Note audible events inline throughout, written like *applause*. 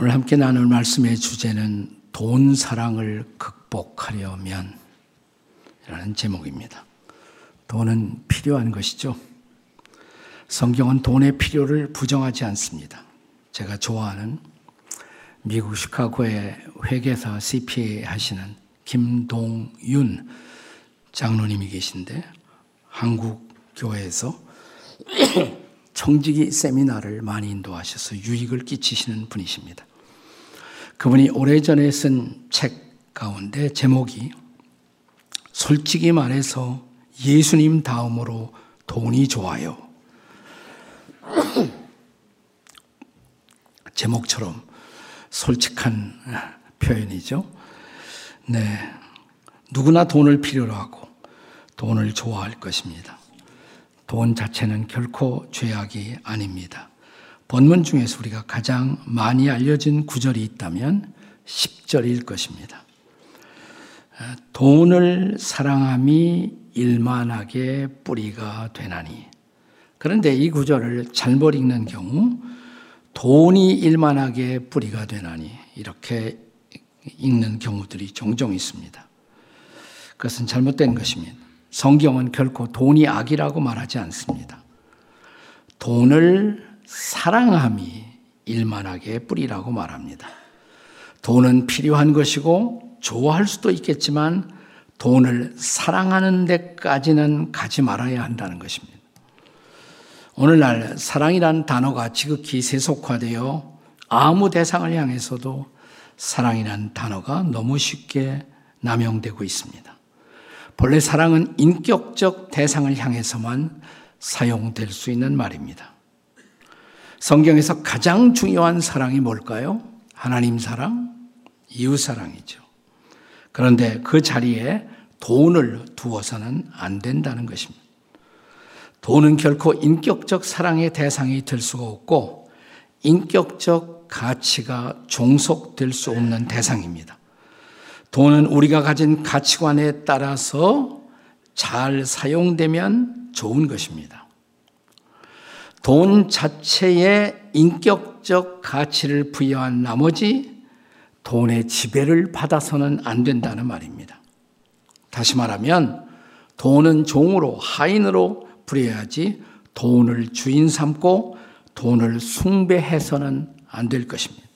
오늘 함께 나눌 말씀의 주제는 돈 사랑을 극복하려면 라는 제목입니다. 돈은 필요한 것이죠. 성경은 돈의 필요를 부정하지 않습니다. 제가 좋아하는 미국 시카고의 회계사 CPA 하시는 김동윤 장로님이 계신데 한국 교회에서 *coughs* 청지기 세미나를 많이 인도하셔서 유익을 끼치시는 분이십니다. 그분이 오래전에 쓴 책 가운데 제목이 솔직히 말해서 예수님 다음으로 돈이 좋아요. *clears throat* 제목처럼 솔직한 표현이죠. 네. 누구나 돈을 필요로 하고 돈을 좋아할 것입니다. 돈 자체는 결코 죄악이 아닙니다. 본문 중에서 우리가 가장 많이 알려진 구절이 있다면 10절일 것입니다. 돈을 사랑함이 일만하게 뿌리가 되나니. 그런데 이 구절을 잘못 읽는 경우 돈이 일만하게 뿌리가 되나니 이렇게 읽는 경우들이 종종 있습니다. 그것은 잘못된 것입니다. 성경은 결코 돈이 악이라고 말하지 않습니다. 돈을 사랑함이 일만하게 뿌리라고 말합니다. 돈은 필요한 것이고 좋아할 수도 있겠지만 돈을 사랑하는 데까지는 가지 말아야 한다는 것입니다. 오늘날 사랑이란 단어가 지극히 세속화되어 아무 대상을 향해서도 사랑이란 단어가 너무 쉽게 남용되고 있습니다. 본래 사랑은 인격적 대상을 향해서만 사용될 수 있는 말입니다. 성경에서 가장 중요한 사랑이 뭘까요? 하나님 사랑, 이웃 사랑이죠. 그런데 그 자리에 돈을 두어서는 안 된다는 것입니다. 돈은 결코 인격적 사랑의 대상이 될 수가 없고 인격적 가치가 종속될 수 없는 대상입니다. 돈은 우리가 가진 가치관에 따라서 잘 사용되면 좋은 것입니다. 돈 자체에 인격적 가치를 부여한 나머지 돈의 지배를 받아서는 안 된다는 말입니다. 다시 말하면 돈은 종으로 하인으로 부려야지 돈을 주인 삼고 돈을 숭배해서는 안 될 것입니다.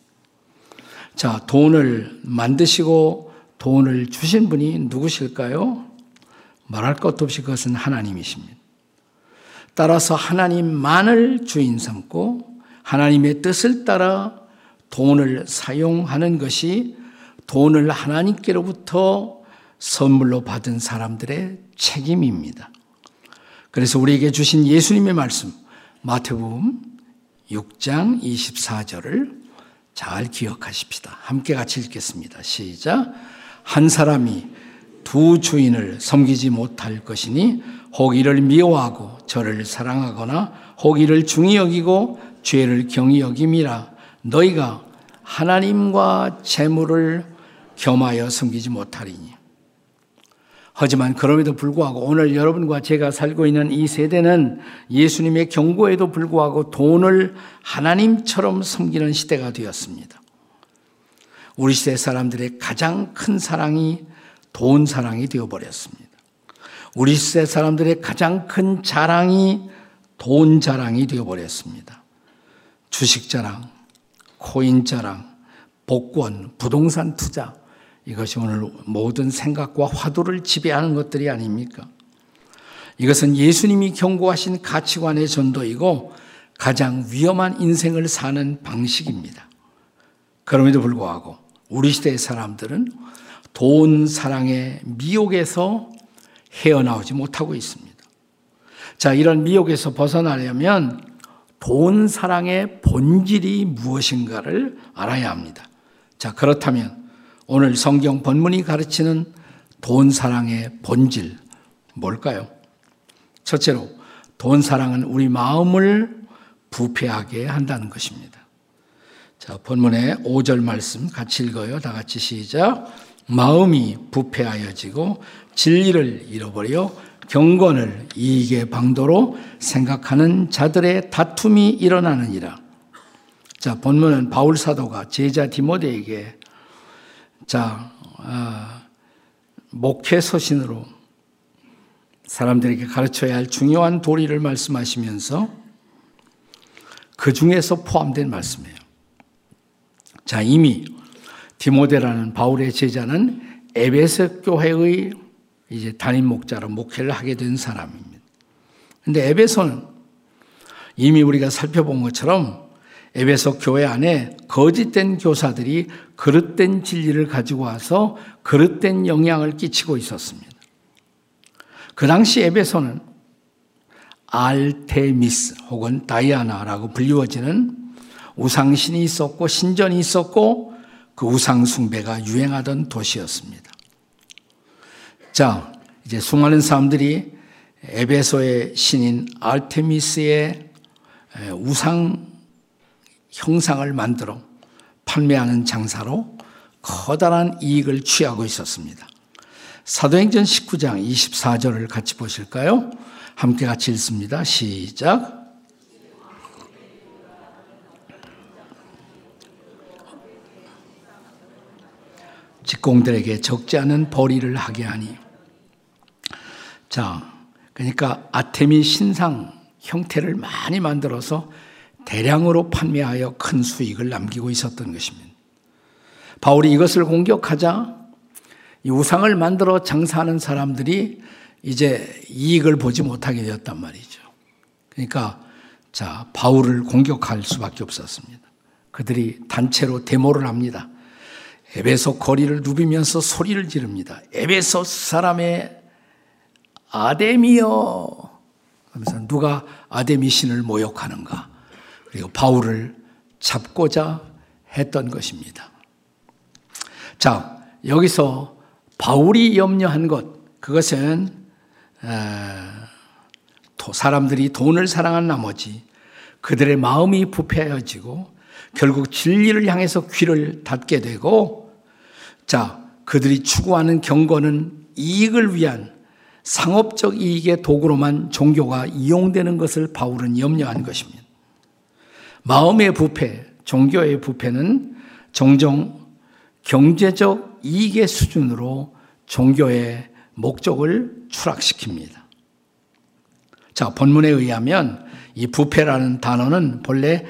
자, 돈을 만드시고 돈을 주신 분이 누구실까요? 말할 것도 없이 그것은 하나님이십니다. 따라서 하나님만을 주인 삼고 하나님의 뜻을 따라 돈을 사용하는 것이 돈을 하나님께로부터 선물로 받은 사람들의 책임입니다. 그래서 우리에게 주신 예수님의 말씀, 마태복음 6장 24절을 잘 기억하십시다. 함께 같이 읽겠습니다. 시작. 한 사람이 두 주인을 섬기지 못할 것이니 혹 이를 미워하고 저를 사랑하거나 혹 이를 중히 여기고 죄를 경히 여김이라 너희가 하나님과 재물을 겸하여 섬기지 못하리니 하지만 그럼에도 불구하고 오늘 여러분과 제가 살고 있는 이 세대는 예수님의 경고에도 불구하고 돈을 하나님처럼 섬기는 시대가 되었습니다. 우리 시대 사람들의 가장 큰 사랑이 돈 사랑이 되어버렸습니다. 우리 시대 사람들의 가장 큰 자랑이 돈 자랑이 되어버렸습니다. 주식 자랑, 코인 자랑, 복권, 부동산 투자, 이것이 오늘 모든 생각과 화두를 지배하는 것들이 아닙니까? 이것은 예수님이 경고하신 가치관의 전도이고 가장 위험한 인생을 사는 방식입니다. 그럼에도 불구하고 우리 시대의 사람들은 돈 사랑의 미혹에서 헤어나오지 못하고 있습니다. 자, 이런 미혹에서 벗어나려면 돈 사랑의 본질이 무엇인가를 알아야 합니다. 자, 그렇다면 오늘 성경 본문이 가르치는 돈 사랑의 본질 뭘까요? 첫째로 돈 사랑은 우리 마음을 부패하게 한다는 것입니다. 자, 본문의 5절 말씀 같이 읽어요. 다 같이 시작. 마음이 부패하여지고 진리를 잃어버려 경건을 이익의 방도로 생각하는 자들의 다툼이 일어나느니라. 자, 본문은 바울 사도가 제자 디모데에게 자, 어, 목회 서신으로 사람들에게 가르쳐야 할 중요한 도리를 말씀하시면서 그 중에서 포함된 말씀이에요. 자, 이미 디모데라는 바울의 제자는 에베소 교회의 이제 담임 목자로 목회를 하게 된 사람입니다. 근데 에베소는 이미 우리가 살펴본 것처럼 에베소 교회 안에 거짓된 교사들이 그릇된 진리를 가지고 와서 그릇된 영향을 끼치고 있었습니다. 그 당시 에베소는 알테미스 혹은 다이아나라고 불리워지는 우상신이 있었고 신전이 있었고 그 우상숭배가 유행하던 도시였습니다. 자, 이제 수많은 사람들이 에베소의 신인 알테미스의 우상 형상을 만들어 판매하는 장사로 커다란 이익을 취하고 있었습니다. 사도행전 19장 24절을 같이 보실까요? 함께 같이 읽습니다. 시작. 직공들에게 적지 않은 벌이를 하게 하니. 자, 그러니까 아테미 신상 형태를 많이 만들어서 대량으로 판매하여 큰 수익을 남기고 있었던 것입니다. 바울이 이것을 공격하자 이 우상을 만들어 장사하는 사람들이 이제 이익을 보지 못하게 되었단 말이죠. 그러니까 자, 바울을 공격할 수밖에 없었습니다. 그들이 단체로 데모를 합니다. 에베소 거리를 누비면서 소리를 지릅니다. 에베소 사람의 아데미여. 그러면서 누가 아데미 신을 모욕하는가. 그리고 바울을 잡고자 했던 것입니다. 자, 여기서 바울이 염려한 것, 그것은 사람들이 돈을 사랑한 나머지 그들의 마음이 부패해지고 결국 진리를 향해서 귀를 닫게 되고 자, 그들이 추구하는 경건은 이익을 위한 상업적 이익의 도구로만 종교가 이용되는 것을 바울은 염려한 것입니다. 마음의 부패, 종교의 부패는 종종 경제적 이익의 수준으로 종교의 목적을 추락시킵니다. 자, 본문에 의하면 이 부패라는 단어는 본래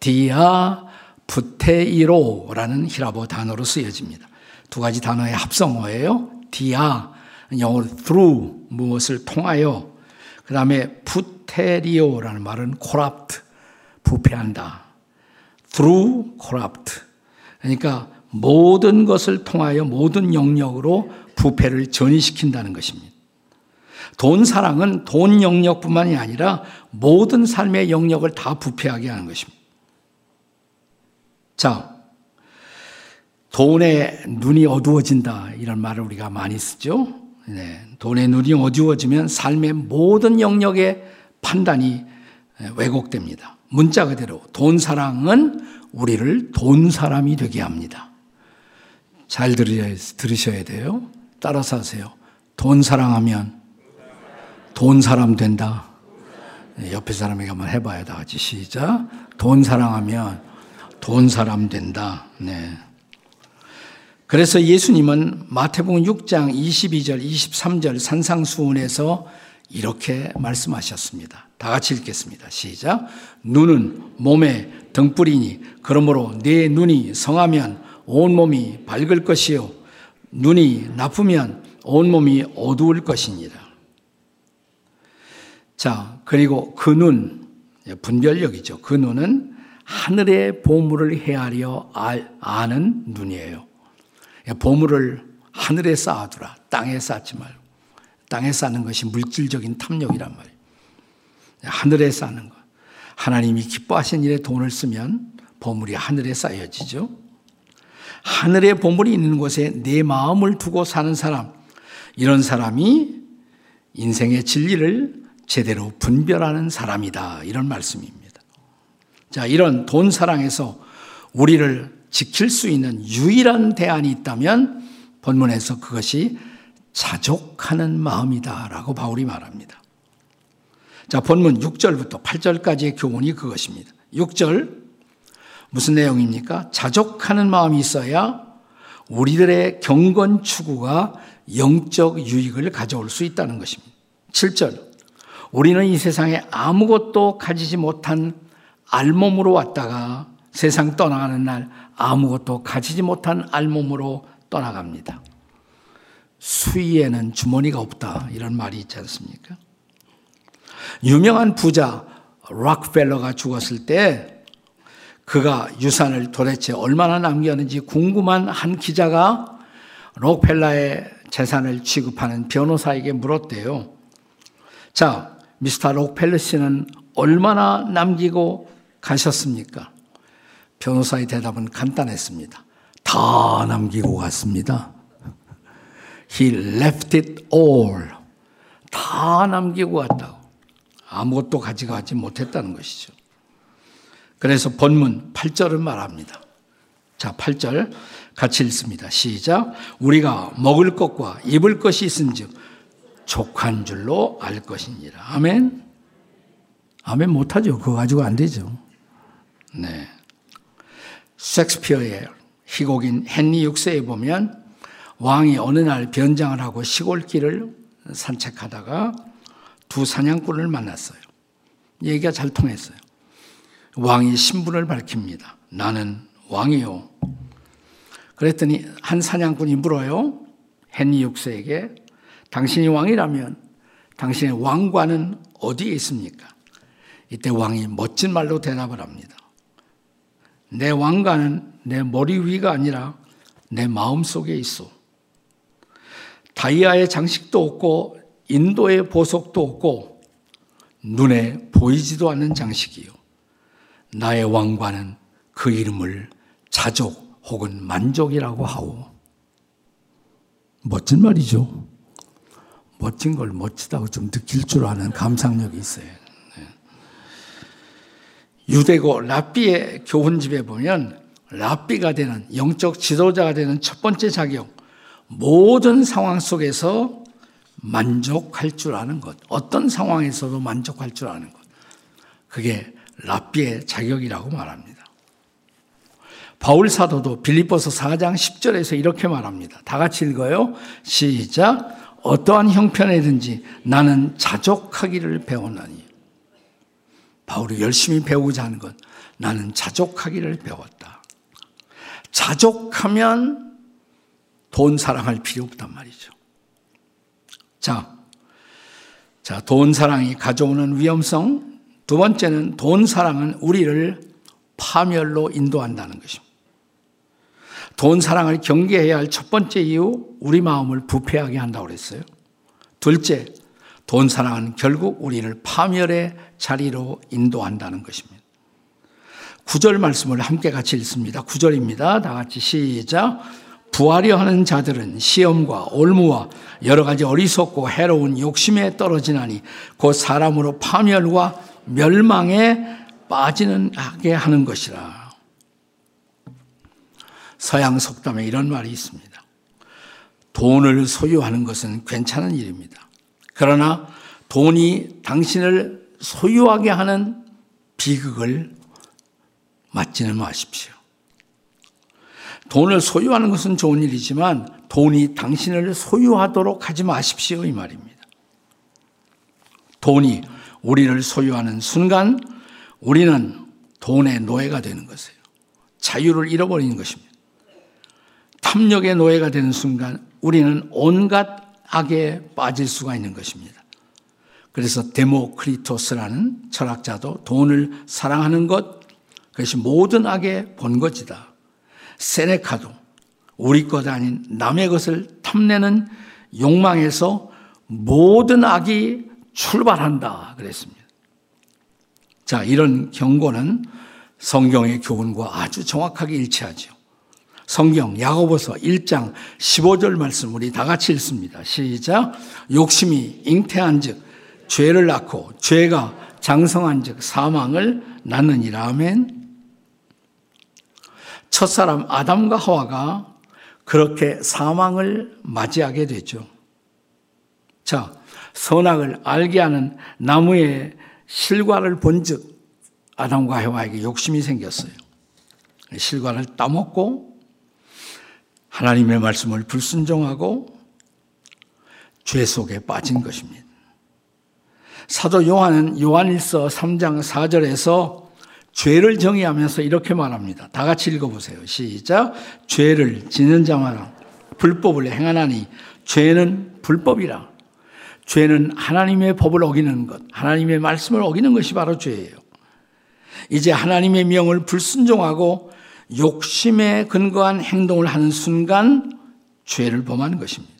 디아 부테이로라는 히라보 단어로 쓰여집니다. 두 가지 단어의 합성어예요. 디아, 영어로 through, 무엇을 통하여. 그 다음에 부테리오라는 말은 corrupt, 부패한다. through corrupt. 그러니까 모든 것을 통하여 모든 영역으로 부패를 전이시킨다는 것입니다. 돈 사랑은 돈 영역뿐만이 아니라 모든 삶의 영역을 다 부패하게 하는 것입니다. 자, 돈의 눈이 어두워진다 이런 말을 우리가 많이 쓰죠. 네, 돈의 눈이 어두워지면 삶의 모든 영역의 판단이 왜곡됩니다. 문자 그대로 돈 사랑은 우리를 돈 사람이 되게 합니다. 잘 들으셔야 돼요. 따라서 하세요. 돈 사랑하면 돈 사람 된다. 네, 옆에 사람에게 한번 해봐요. 다 같이 시작. 돈 사랑하면 돈 사람 된다. 네. 그래서 예수님은 마태복음 6장 22절, 23절 산상수훈에서 이렇게 말씀하셨습니다. 다 같이 읽겠습니다. 시작. 눈은 몸의 등불이니 그러므로 내 눈이 성하면 온 몸이 밝을 것이요 눈이 나쁘면 온 몸이 어두울 것입니다. 자, 그리고 그 눈, 분별력이죠. 그 눈은 하늘의 보물을 헤아려 아는 눈이에요. 보물을 하늘에 쌓아두라. 땅에 쌓지 말고. 땅에 쌓는 것이 물질적인 탐욕이란 말이에요. 하늘에 쌓는 것. 하나님이 기뻐하신 일에 돈을 쓰면 보물이 하늘에 쌓여지죠. 하늘의 보물이 있는 곳에 내 마음을 두고 사는 사람, 이런 사람이 인생의 진리를 제대로 분별하는 사람이다. 이런 말씀입니다. 자, 이런 돈 사랑에서 우리를 지킬 수 있는 유일한 대안이 있다면 본문에서 그것이 자족하는 마음이다라고 바울이 말합니다. 자, 본문 6절부터 8절까지의 교훈이 그것입니다. 6절 무슨 내용입니까? 자족하는 마음이 있어야 우리들의 경건 추구가 영적 유익을 가져올 수 있다는 것입니다. 7절. 우리는 이 세상에 아무것도 가지지 못한 알몸으로 왔다가 세상 떠나가는 날 아무것도 가지지 못한 알몸으로 떠나갑니다. 수위에는 주머니가 없다. 이런 말이 있지 않습니까? 유명한 부자 락펠러가 죽었을 때 그가 유산을 도대체 얼마나 남겼는지 궁금한 한 기자가 록펠러의 재산을 취급하는 변호사에게 물었대요. 자, 미스터 록펠러 씨는 얼마나 남기고 가셨습니까? 변호사의 대답은 간단했습니다. 다 남기고 갔습니다. He left it all. 다 남기고 갔다고. 아무것도 가져가지 못했다는 것이죠. 그래서 본문 8절을 말합니다. 자, 8절 같이 읽습니다. 시작. 우리가 먹을 것과 입을 것이 있은즉 족한 줄로 알 것이니라. 아멘. 아멘 못하죠. 그거 가지고 안 되죠. 네. 섹스피어의 희곡인 헨리 6세에 보면 왕이 어느 날 변장을 하고 시골길을 산책하다가 두 사냥꾼을 만났어요. 얘기가 잘 통했어요. 왕이 신분을 밝힙니다. 나는 왕이요. 그랬더니 한 사냥꾼이 물어요. 헨리 6세에게 당신이 왕이라면 당신의 왕관은 어디에 있습니까? 이때 왕이 멋진 말로 대답을 합니다. 내 왕관은 내 머리 위가 아니라 내 마음 속에 있어. 다이아의 장식도 없고 인도의 보석도 없고 눈에 보이지도 않는 장식이요. 나의 왕관은 그 이름을 자족 혹은 만족이라고 하오. 멋진 말이죠. 멋진 걸 멋지다고 좀 느낄 줄 아는 감상력이 있어요. 네. 유대고 랍비의 교훈집에 보면 랍비가 되는 영적 지도자가 되는 첫 번째 자격 모든 상황 속에서 만족할 줄 아는 것, 어떤 상황에서도 만족할 줄 아는 것. 그게 랍비의 자격이라고 말합니다. 바울 사도도 빌립보서 4장 10절에서 이렇게 말합니다. 다 같이 읽어요. 시작. 어떠한 형편이든지 나는 자족하기를 배웠나니. 바울이 열심히 배우고자 하는 것. 나는 자족하기를 배웠다. 자족하면 돈 사랑할 필요 없단 말이죠. 자, 자, 돈 사랑이 가져오는 위험성. 두 번째는 돈 사랑은 우리를 파멸로 인도한다는 것입니다. 돈 사랑을 경계해야 할 첫 번째 이유, 우리 마음을 부패하게 한다고 그랬어요. 둘째, 돈 사랑은 결국 우리를 파멸의 자리로 인도한다는 것입니다. 구절 말씀을 함께 같이 읽습니다. 구절입니다. 다 같이 시작. 부하려 하는 자들은 시험과 올무와 여러 가지 어리석고 해로운 욕심에 떨어지나니 곧 사람으로 파멸과 멸망에 빠지는 하게 하는 것이라. 서양 속담에 이런 말이 있습니다. 돈을 소유하는 것은 괜찮은 일입니다. 그러나 돈이 당신을 소유하게 하는 비극을 맞지는 마십시오. 돈을 소유하는 것은 좋은 일이지만 돈이 당신을 소유하도록 하지 마십시오. 이 말입니다. 돈이 우리를 소유하는 순간 우리는 돈의 노예가 되는 것이에요. 자유를 잃어버리는 것입니다. 탐욕의 노예가 되는 순간 우리는 온갖 악에 빠질 수가 있는 것입니다. 그래서 데모크리토스라는 철학자도 돈을 사랑하는 것, 그것이 모든 악의 본거지다. 세네카도 우리 것 아닌 남의 것을 탐내는 욕망에서 모든 악이 출발한다 그랬습니다. 자, 이런 경고는 성경의 교훈과 아주 정확하게 일치하죠. 성경 야고보서 1장 15절 말씀 우리 다 같이 읽습니다. 시작. 욕심이 잉태한즉 죄를 낳고 죄가 장성한즉 사망을 낳느니라 아멘. 첫사람 아담과 하와가 그렇게 사망을 맞이하게 되죠. 자, 선악을 알게 하는 나무의 실과를 본즉 아담과 하와에게 욕심이 생겼어요. 실과를 따먹고 하나님의 말씀을 불순종하고 죄 속에 빠진 것입니다. 사도 요한은 요한일서 3장 4절에서 죄를 정의하면서 이렇게 말합니다. 다 같이 읽어보세요. 시작. 죄를 지는 자마다 불법을 행하나니 죄는 불법이라. 죄는 하나님의 법을 어기는 것, 하나님의 말씀을 어기는 것이 바로 죄예요. 이제 하나님의 명을 불순종하고 욕심에 근거한 행동을 하는 순간 죄를 범하는 것입니다.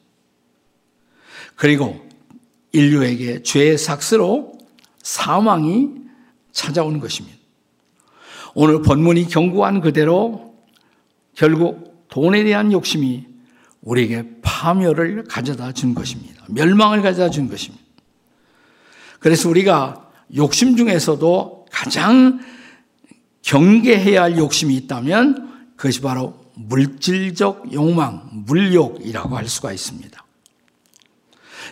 그리고 인류에게 죄의 삭스로 사망이 찾아오는 것입니다. 오늘 본문이 경고한 그대로 결국 돈에 대한 욕심이 우리에게 파멸을 가져다 준 것입니다. 멸망을 가져다 준 것입니다. 그래서 우리가 욕심 중에서도 가장 경계해야 할 욕심이 있다면 그것이 바로 물질적 욕망, 물욕이라고 할 수가 있습니다.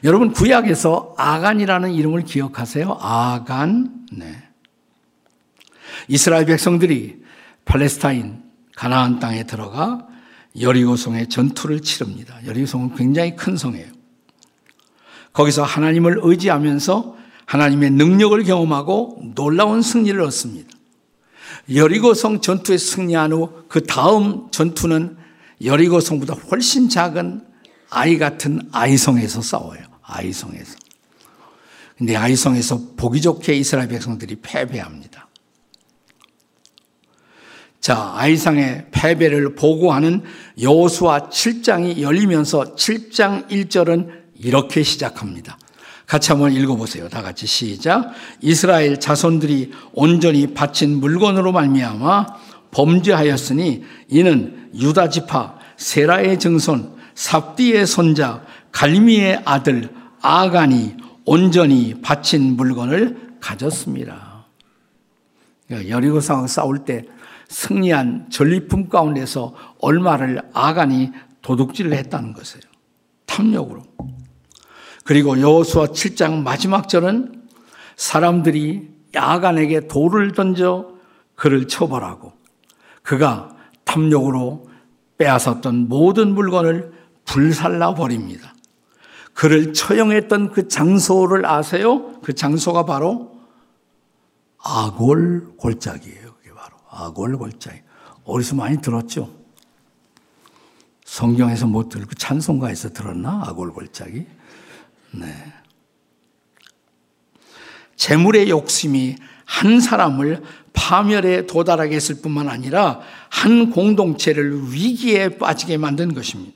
여러분 구약에서 아간이라는 이름을 기억하세요? 아간. 네. 이스라엘 백성들이 팔레스타인 가나안 땅에 들어가 여리고성의 전투를 치릅니다. 여리고성은 굉장히 큰 성이에요. 거기서 하나님을 의지하면서 하나님의 능력을 경험하고 놀라운 승리를 얻습니다. 여리고성 전투에 승리한 후 그 다음 전투는 여리고성보다 훨씬 작은 아이 같은 아이성에서 싸워요. 아이성에서. 근데 아이성에서 보기 좋게 이스라엘 백성들이 패배합니다. 자, 아이상의 패배를 보고하는 여호수아 7장이 열리면서 7장 1절은 이렇게 시작합니다. 같이 한번 읽어보세요. 다 같이 시작. 이스라엘 자손들이 온전히 바친 물건으로 말미암아 범죄하였으니 이는 유다 지파 세라의 증손 삽디의 손자 갈미의 아들 아간이 온전히 바친 물건을 가졌습니다. 그러니까 여리고상 싸울 때 승리한 전리품 가운데서 얼마를 아간이 도둑질을 했다는 것이에요. 탐욕으로. 그리고 여호수아 7장 마지막 절은 사람들이 아간에게 돌을 던져 그를 처벌하고 그가 탐욕으로 빼앗았던 모든 물건을 불살라 버립니다. 그를 처형했던 그 장소를 아세요? 그 장소가 바로 아골 골짜기예요. 그게 바로 아골 골짜기. 어디서 많이 들었죠? 성경에서 못 들고 찬송가에서 들었나? 아골 골짜기. 네. 재물의 욕심이 한 사람을 파멸에 도달하게 했을 뿐만 아니라 한 공동체를 위기에 빠지게 만든 것입니다.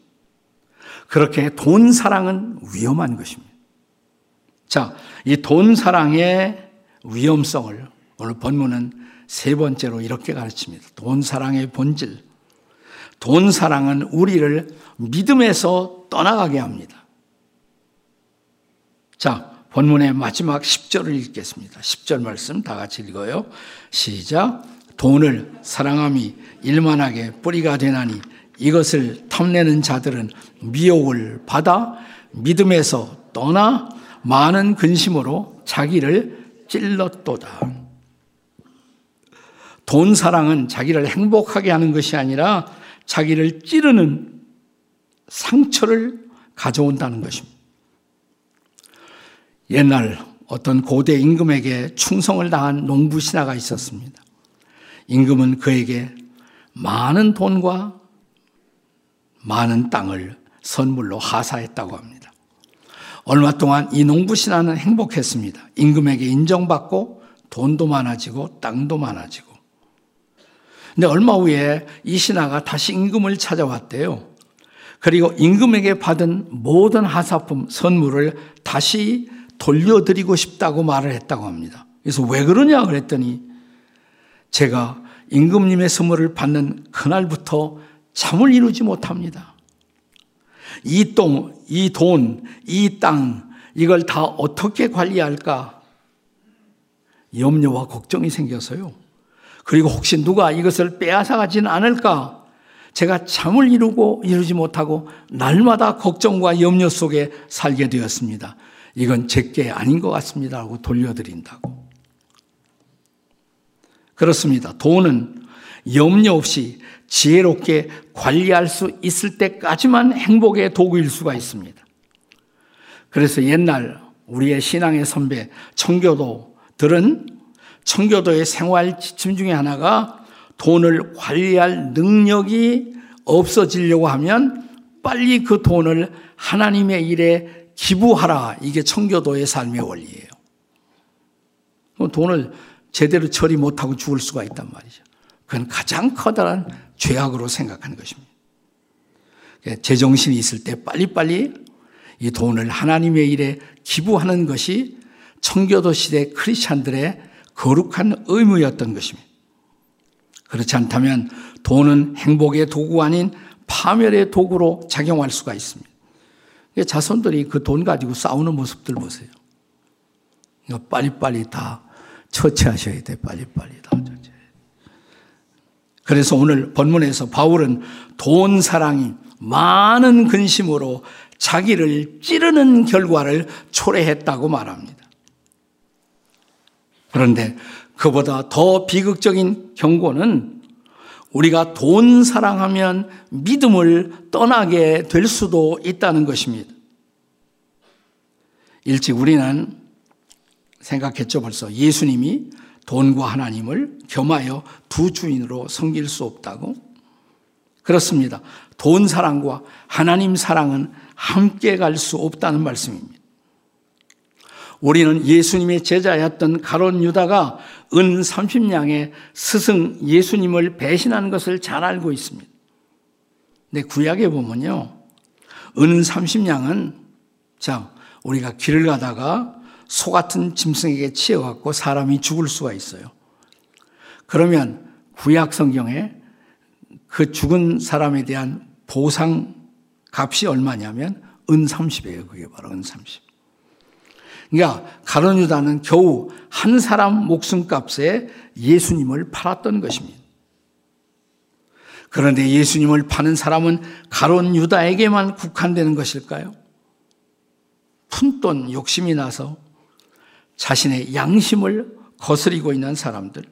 그렇게 돈 사랑은 위험한 것입니다. 자, 이 돈 사랑의 위험성을 오늘 본문은 세 번째로 이렇게 가르칩니다. 돈 사랑의 본질. 돈 사랑은 우리를 믿음에서 떠나가게 합니다. 자, 본문의 마지막 10절을 읽겠습니다. 10절 말씀 다 같이 읽어요. 시작. 돈을 사랑함이 일만하게 뿌리가 되나니 이것을 탐내는 자들은 미혹을 받아 믿음에서 떠나 많은 근심으로 자기를 찔렀도다. 돈 사랑은 자기를 행복하게 하는 것이 아니라 자기를 찌르는 상처를 가져온다는 것입니다. 옛날 어떤 고대 임금에게 충성을 다한 농부 신하가 있었습니다. 임금은 그에게 많은 돈과 많은 땅을 선물로 하사했다고 합니다. 얼마 동안 이 농부 신하는 행복했습니다. 임금에게 인정받고 돈도 많아지고 땅도 많아지고. 근데 얼마 후에 이 신하가 다시 임금을 찾아왔대요. 그리고 임금에게 받은 모든 하사품 선물을 다시 돌려드리고 싶다고 말을 했다고 합니다. 그래서 왜 그러냐 그랬더니 제가 임금님의 선물을 받는 그날부터 잠을 이루지 못합니다. 이 똥, 이 돈, 이 땅, 이걸 다 어떻게 관리할까? 염려와 걱정이 생겨서요. 그리고 혹시 누가 이것을 빼앗아가지는 않을까? 제가 잠을 이루고 이루지 못하고 날마다 걱정과 염려 속에 살게 되었습니다. 이건 제게 아닌 것 같습니다. 하고 돌려드린다고. 그렇습니다. 돈은 염려 없이 지혜롭게 관리할 수 있을 때까지만 행복의 도구일 수가 있습니다. 그래서 옛날 우리의 신앙의 선배 청교도들은 청교도의 생활 지침 중에 하나가 돈을 관리할 능력이 없어지려고 하면 빨리 그 돈을 하나님의 일에 기부하라. 이게 청교도의 삶의 원리예요. 돈을 제대로 처리 못하고 죽을 수가 있단 말이죠. 그건 가장 커다란 죄악으로 생각하는 것입니다. 제정신이 있을 때 빨리빨리 이 돈을 하나님의 일에 기부하는 것이 청교도 시대 크리스찬들의 거룩한 의무였던 것입니다. 그렇지 않다면 돈은 행복의 도구 아닌 파멸의 도구로 작용할 수가 있습니다. 자손들이 그 돈 가지고 싸우는 모습들 보세요. 빨리빨리 다 처치하셔야 돼. 빨리빨리 다 처치. 그래서 오늘 본문에서 바울은 돈 사랑이 많은 근심으로 자기를 찌르는 결과를 초래했다고 말합니다. 그런데 그보다 더 비극적인 경고는 우리가 돈 사랑하면 믿음을 떠나게 될 수도 있다는 것입니다. 일찍 우리는 생각했죠 벌써 예수님이 돈과 하나님을 겸하여 두 주인으로 섬길 수 없다고 그렇습니다. 돈 사랑과 하나님 사랑은 함께 갈 수 없다는 말씀입니다. 우리는 예수님의 제자였던 가론 유다가 은 30냥의 스승 예수님을 배신한 것을 잘 알고 있습니다. 근데 구약에 보면요. 은 30냥은 자, 우리가 길을 가다가 소 같은 짐승에게 치여 갖고 사람이 죽을 수가 있어요. 그러면 구약 성경에 그 죽은 사람에 대한 보상 값이 얼마냐면 은 30이에요. 그게 바로 은 30. 그러니까 가론 유다는 겨우 한 사람 목숨값에 예수님을 팔았던 것입니다. 그런데 예수님을 파는 사람은 가론 유다에게만 국한되는 것일까요? 푼돈 욕심이 나서 자신의 양심을 거스리고 있는 사람들,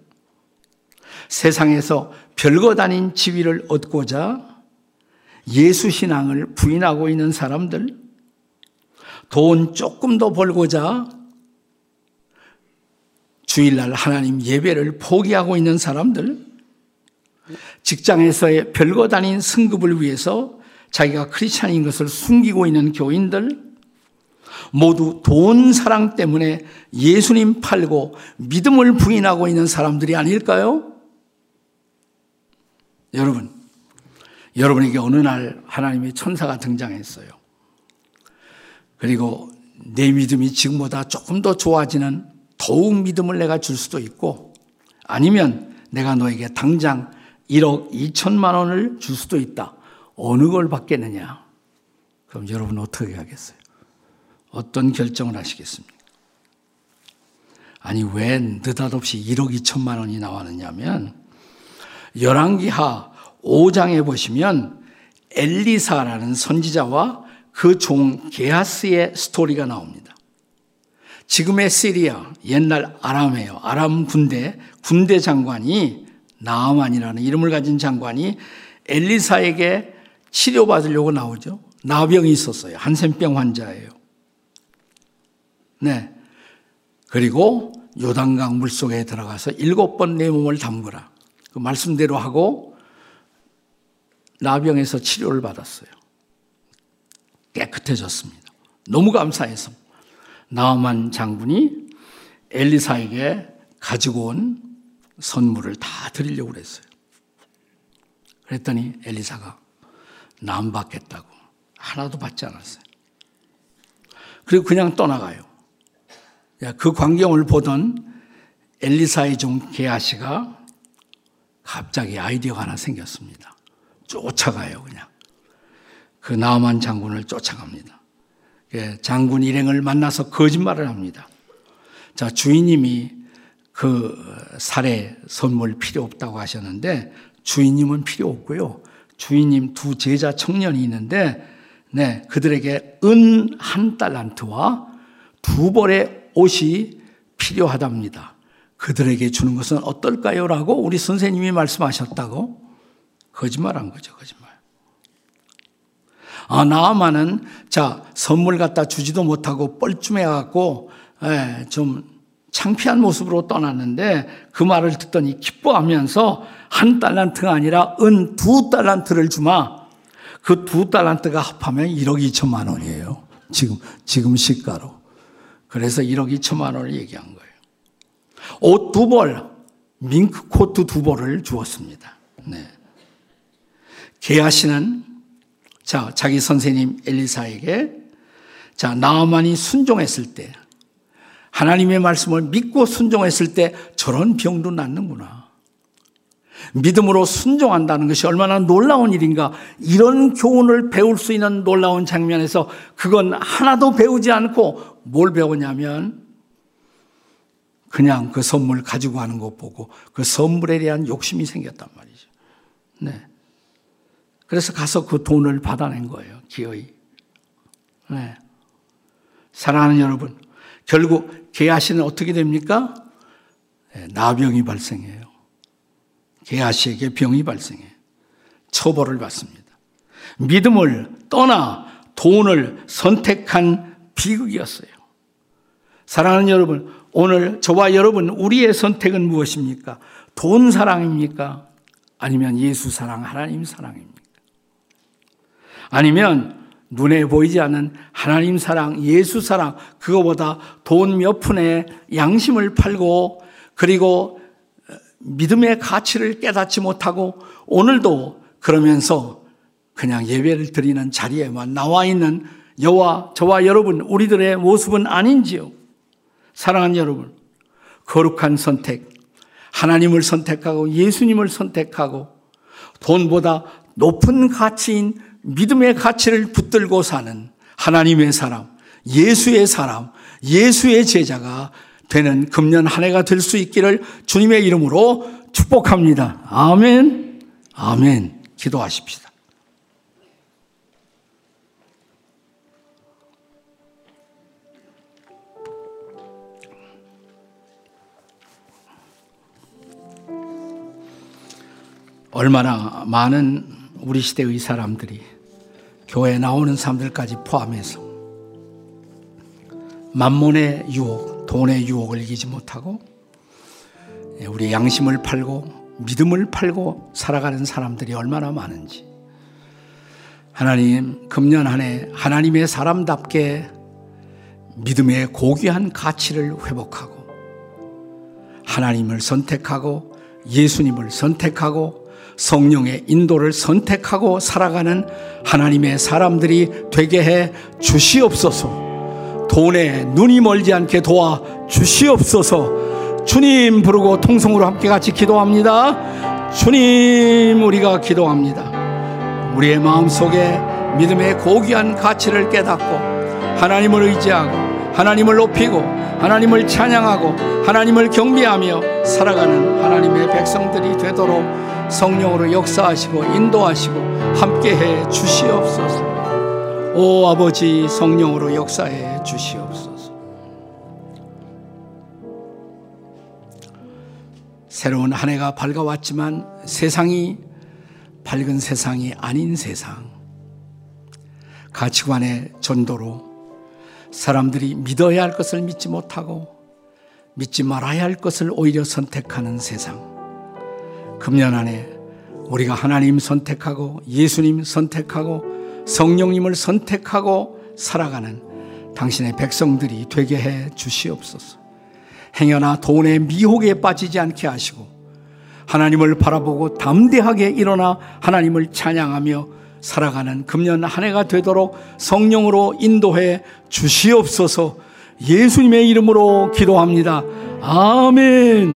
세상에서 별것 아닌 지위를 얻고자 예수 신앙을 부인하고 있는 사람들, 돈 조금 더 벌고자 주일날 하나님 예배를 포기하고 있는 사람들, 직장에서의 별것 아닌 승급을 위해서 자기가 크리스찬인 것을 숨기고 있는 교인들, 모두 돈 사랑 때문에 예수님 팔고 믿음을 부인하고 있는 사람들이 아닐까요? 여러분, 여러분에게 어느 날 하나님의 천사가 등장했어요. 그리고 내 믿음이 지금보다 조금 더 좋아지는 더욱 믿음을 내가 줄 수도 있고 아니면 내가 너에게 당장 1억 2천만 원을 줄 수도 있다. 어느 걸 받겠느냐? 그럼 여러분 어떻게 하겠어요? 어떤 결정을 하시겠습니까? 아니 왜 느닷없이 1억 2천만 원이 나왔느냐면 열왕기하 5장에 보시면 엘리사라는 선지자와 그 종 게하스의 스토리가 나옵니다. 지금의 시리아, 옛날 아람이에요. 아람 군대, 군대 장관이 나아만이라는 이름을 가진 장관이 엘리사에게 치료받으려고 나오죠. 나병이 있었어요. 한센병 환자예요. 네. 그리고 요단강 물속에 들어가서 일곱 번 내 몸을 담그라. 그 말씀대로 하고 나병에서 치료를 받았어요. 깨끗해졌습니다. 너무 감사해서 나만 장군이 엘리사에게 가지고 온 선물을 다 드리려고 그랬어요. 그랬더니 엘리사가 남 받겠다고 하나도 받지 않았어요. 그리고 그냥 떠나가요. 그 광경을 보던 엘리사의 종 게하시가 갑자기 아이디어가 하나 생겼습니다. 쫓아가요, 그냥. 그 나만 장군을 쫓아갑니다. 예, 장군 일행을 만나서 거짓말을 합니다. 자, 주인님이 그 살해 선물 필요 없다고 하셨는데 주인님은 필요 없고요. 주인님 두 제자 청년이 있는데 네, 그들에게 은 한 달란트와 두 벌의 옷이 필요하답니다. 그들에게 주는 것은 어떨까요? 라고 우리 선생님이 말씀하셨다고 거짓말한 거죠, 거짓말. 아, 나아만은 자, 선물 갖다 주지도 못하고 뻘쭘해갖고, 예, 좀 창피한 모습으로 떠났는데 그 말을 듣더니 기뻐하면서 한 달란트가 아니라 은 두 달란트를 주마. 그 두 달란트가 합하면 1억 2천만 원이에요. 지금, 지금 시가로. 그래서 1억 2천만 원을 얘기한 거예요. 옷 두 벌, 밍크 코트 두 벌을 주었습니다. 네. 게하시는 자, 자기 선생님 엘리사에게 자, 나아만이 순종했을 때 하나님의 말씀을 믿고 순종했을 때 저런 병도 낫는구나. 믿음으로 순종한다는 것이 얼마나 놀라운 일인가. 이런 교훈을 배울 수 있는 놀라운 장면에서 그건 하나도 배우지 않고 뭘 배우냐면 그냥 그 선물 가지고 가는 것 보고 그 선물에 대한 욕심이 생겼단 말이죠. 네. 그래서 가서 그 돈을 받아낸 거예요. 기어이. 네. 사랑하는 여러분, 결국 게하시는 어떻게 됩니까? 네, 나병이 발생해요. 게하시에게 병이 발생해. 처벌을 받습니다. 믿음을 떠나 돈을 선택한 비극이었어요. 사랑하는 여러분, 오늘 저와 여러분, 우리의 선택은 무엇입니까? 돈 사랑입니까? 아니면 예수 사랑, 하나님 사랑입니까? 아니면 눈에 보이지 않는 하나님 사랑, 예수 사랑, 그거보다 돈 몇 푼에 양심을 팔고 그리고 믿음의 가치를 깨닫지 못하고 오늘도 그러면서 그냥 예배를 드리는 자리에만 나와 있는 여와 저와 여러분 우리들의 모습은 아닌지요. 사랑하는 여러분, 거룩한 선택, 하나님을 선택하고 예수님을 선택하고 돈보다 높은 가치인 믿음의 가치를 붙들고 사는 하나님의 사람, 예수의 사람, 예수의 제자가 되는 금년 한 해가 될 수 있기를 주님의 이름으로 축복합니다. 아멘. 아멘. 기도하십시다. 얼마나 많은 우리 시대의 사람들이 교회에 나오는 사람들까지 포함해서 만몬의 유혹, 돈의 유혹을 이기지 못하고 우리 양심을 팔고 믿음을 팔고 살아가는 사람들이 얼마나 많은지. 하나님 금년 한 해 하나님의 사람답게 믿음의 고귀한 가치를 회복하고 하나님을 선택하고 예수님을 선택하고 성령의 인도를 선택하고 살아가는 하나님의 사람들이 되게 해 주시옵소서. 돈에 눈이 멀지 않게 도와 주시옵소서. 주님 부르고 통성으로 함께 같이 기도합니다. 주님 우리가 기도합니다. 우리의 마음 속에 믿음의 고귀한 가치를 깨닫고 하나님을 의지하고 하나님을 높이고 하나님을 찬양하고 하나님을 경배하며 살아가는 하나님의 백성들이 되도록 성령으로 역사하시고 인도하시고 함께해 주시옵소서. 오 아버지 성령으로 역사해 주시옵소서. 새로운 한 해가 밝아왔지만 세상이 밝은 세상이 아닌 세상. 가치관의 전도로 사람들이 믿어야 할 것을 믿지 못하고 믿지 말아야 할 것을 오히려 선택하는 세상. 금년 안에 우리가 하나님 선택하고 예수님 선택하고 성령님을 선택하고 살아가는 당신의 백성들이 되게 해 주시옵소서. 행여나 돈의 미혹에 빠지지 않게 하시고 하나님을 바라보고 담대하게 일어나 하나님을 찬양하며 살아가는 금년 한 해가 되도록 성령으로 인도해 주시옵소서 예수님의 이름으로 기도합니다. 아멘.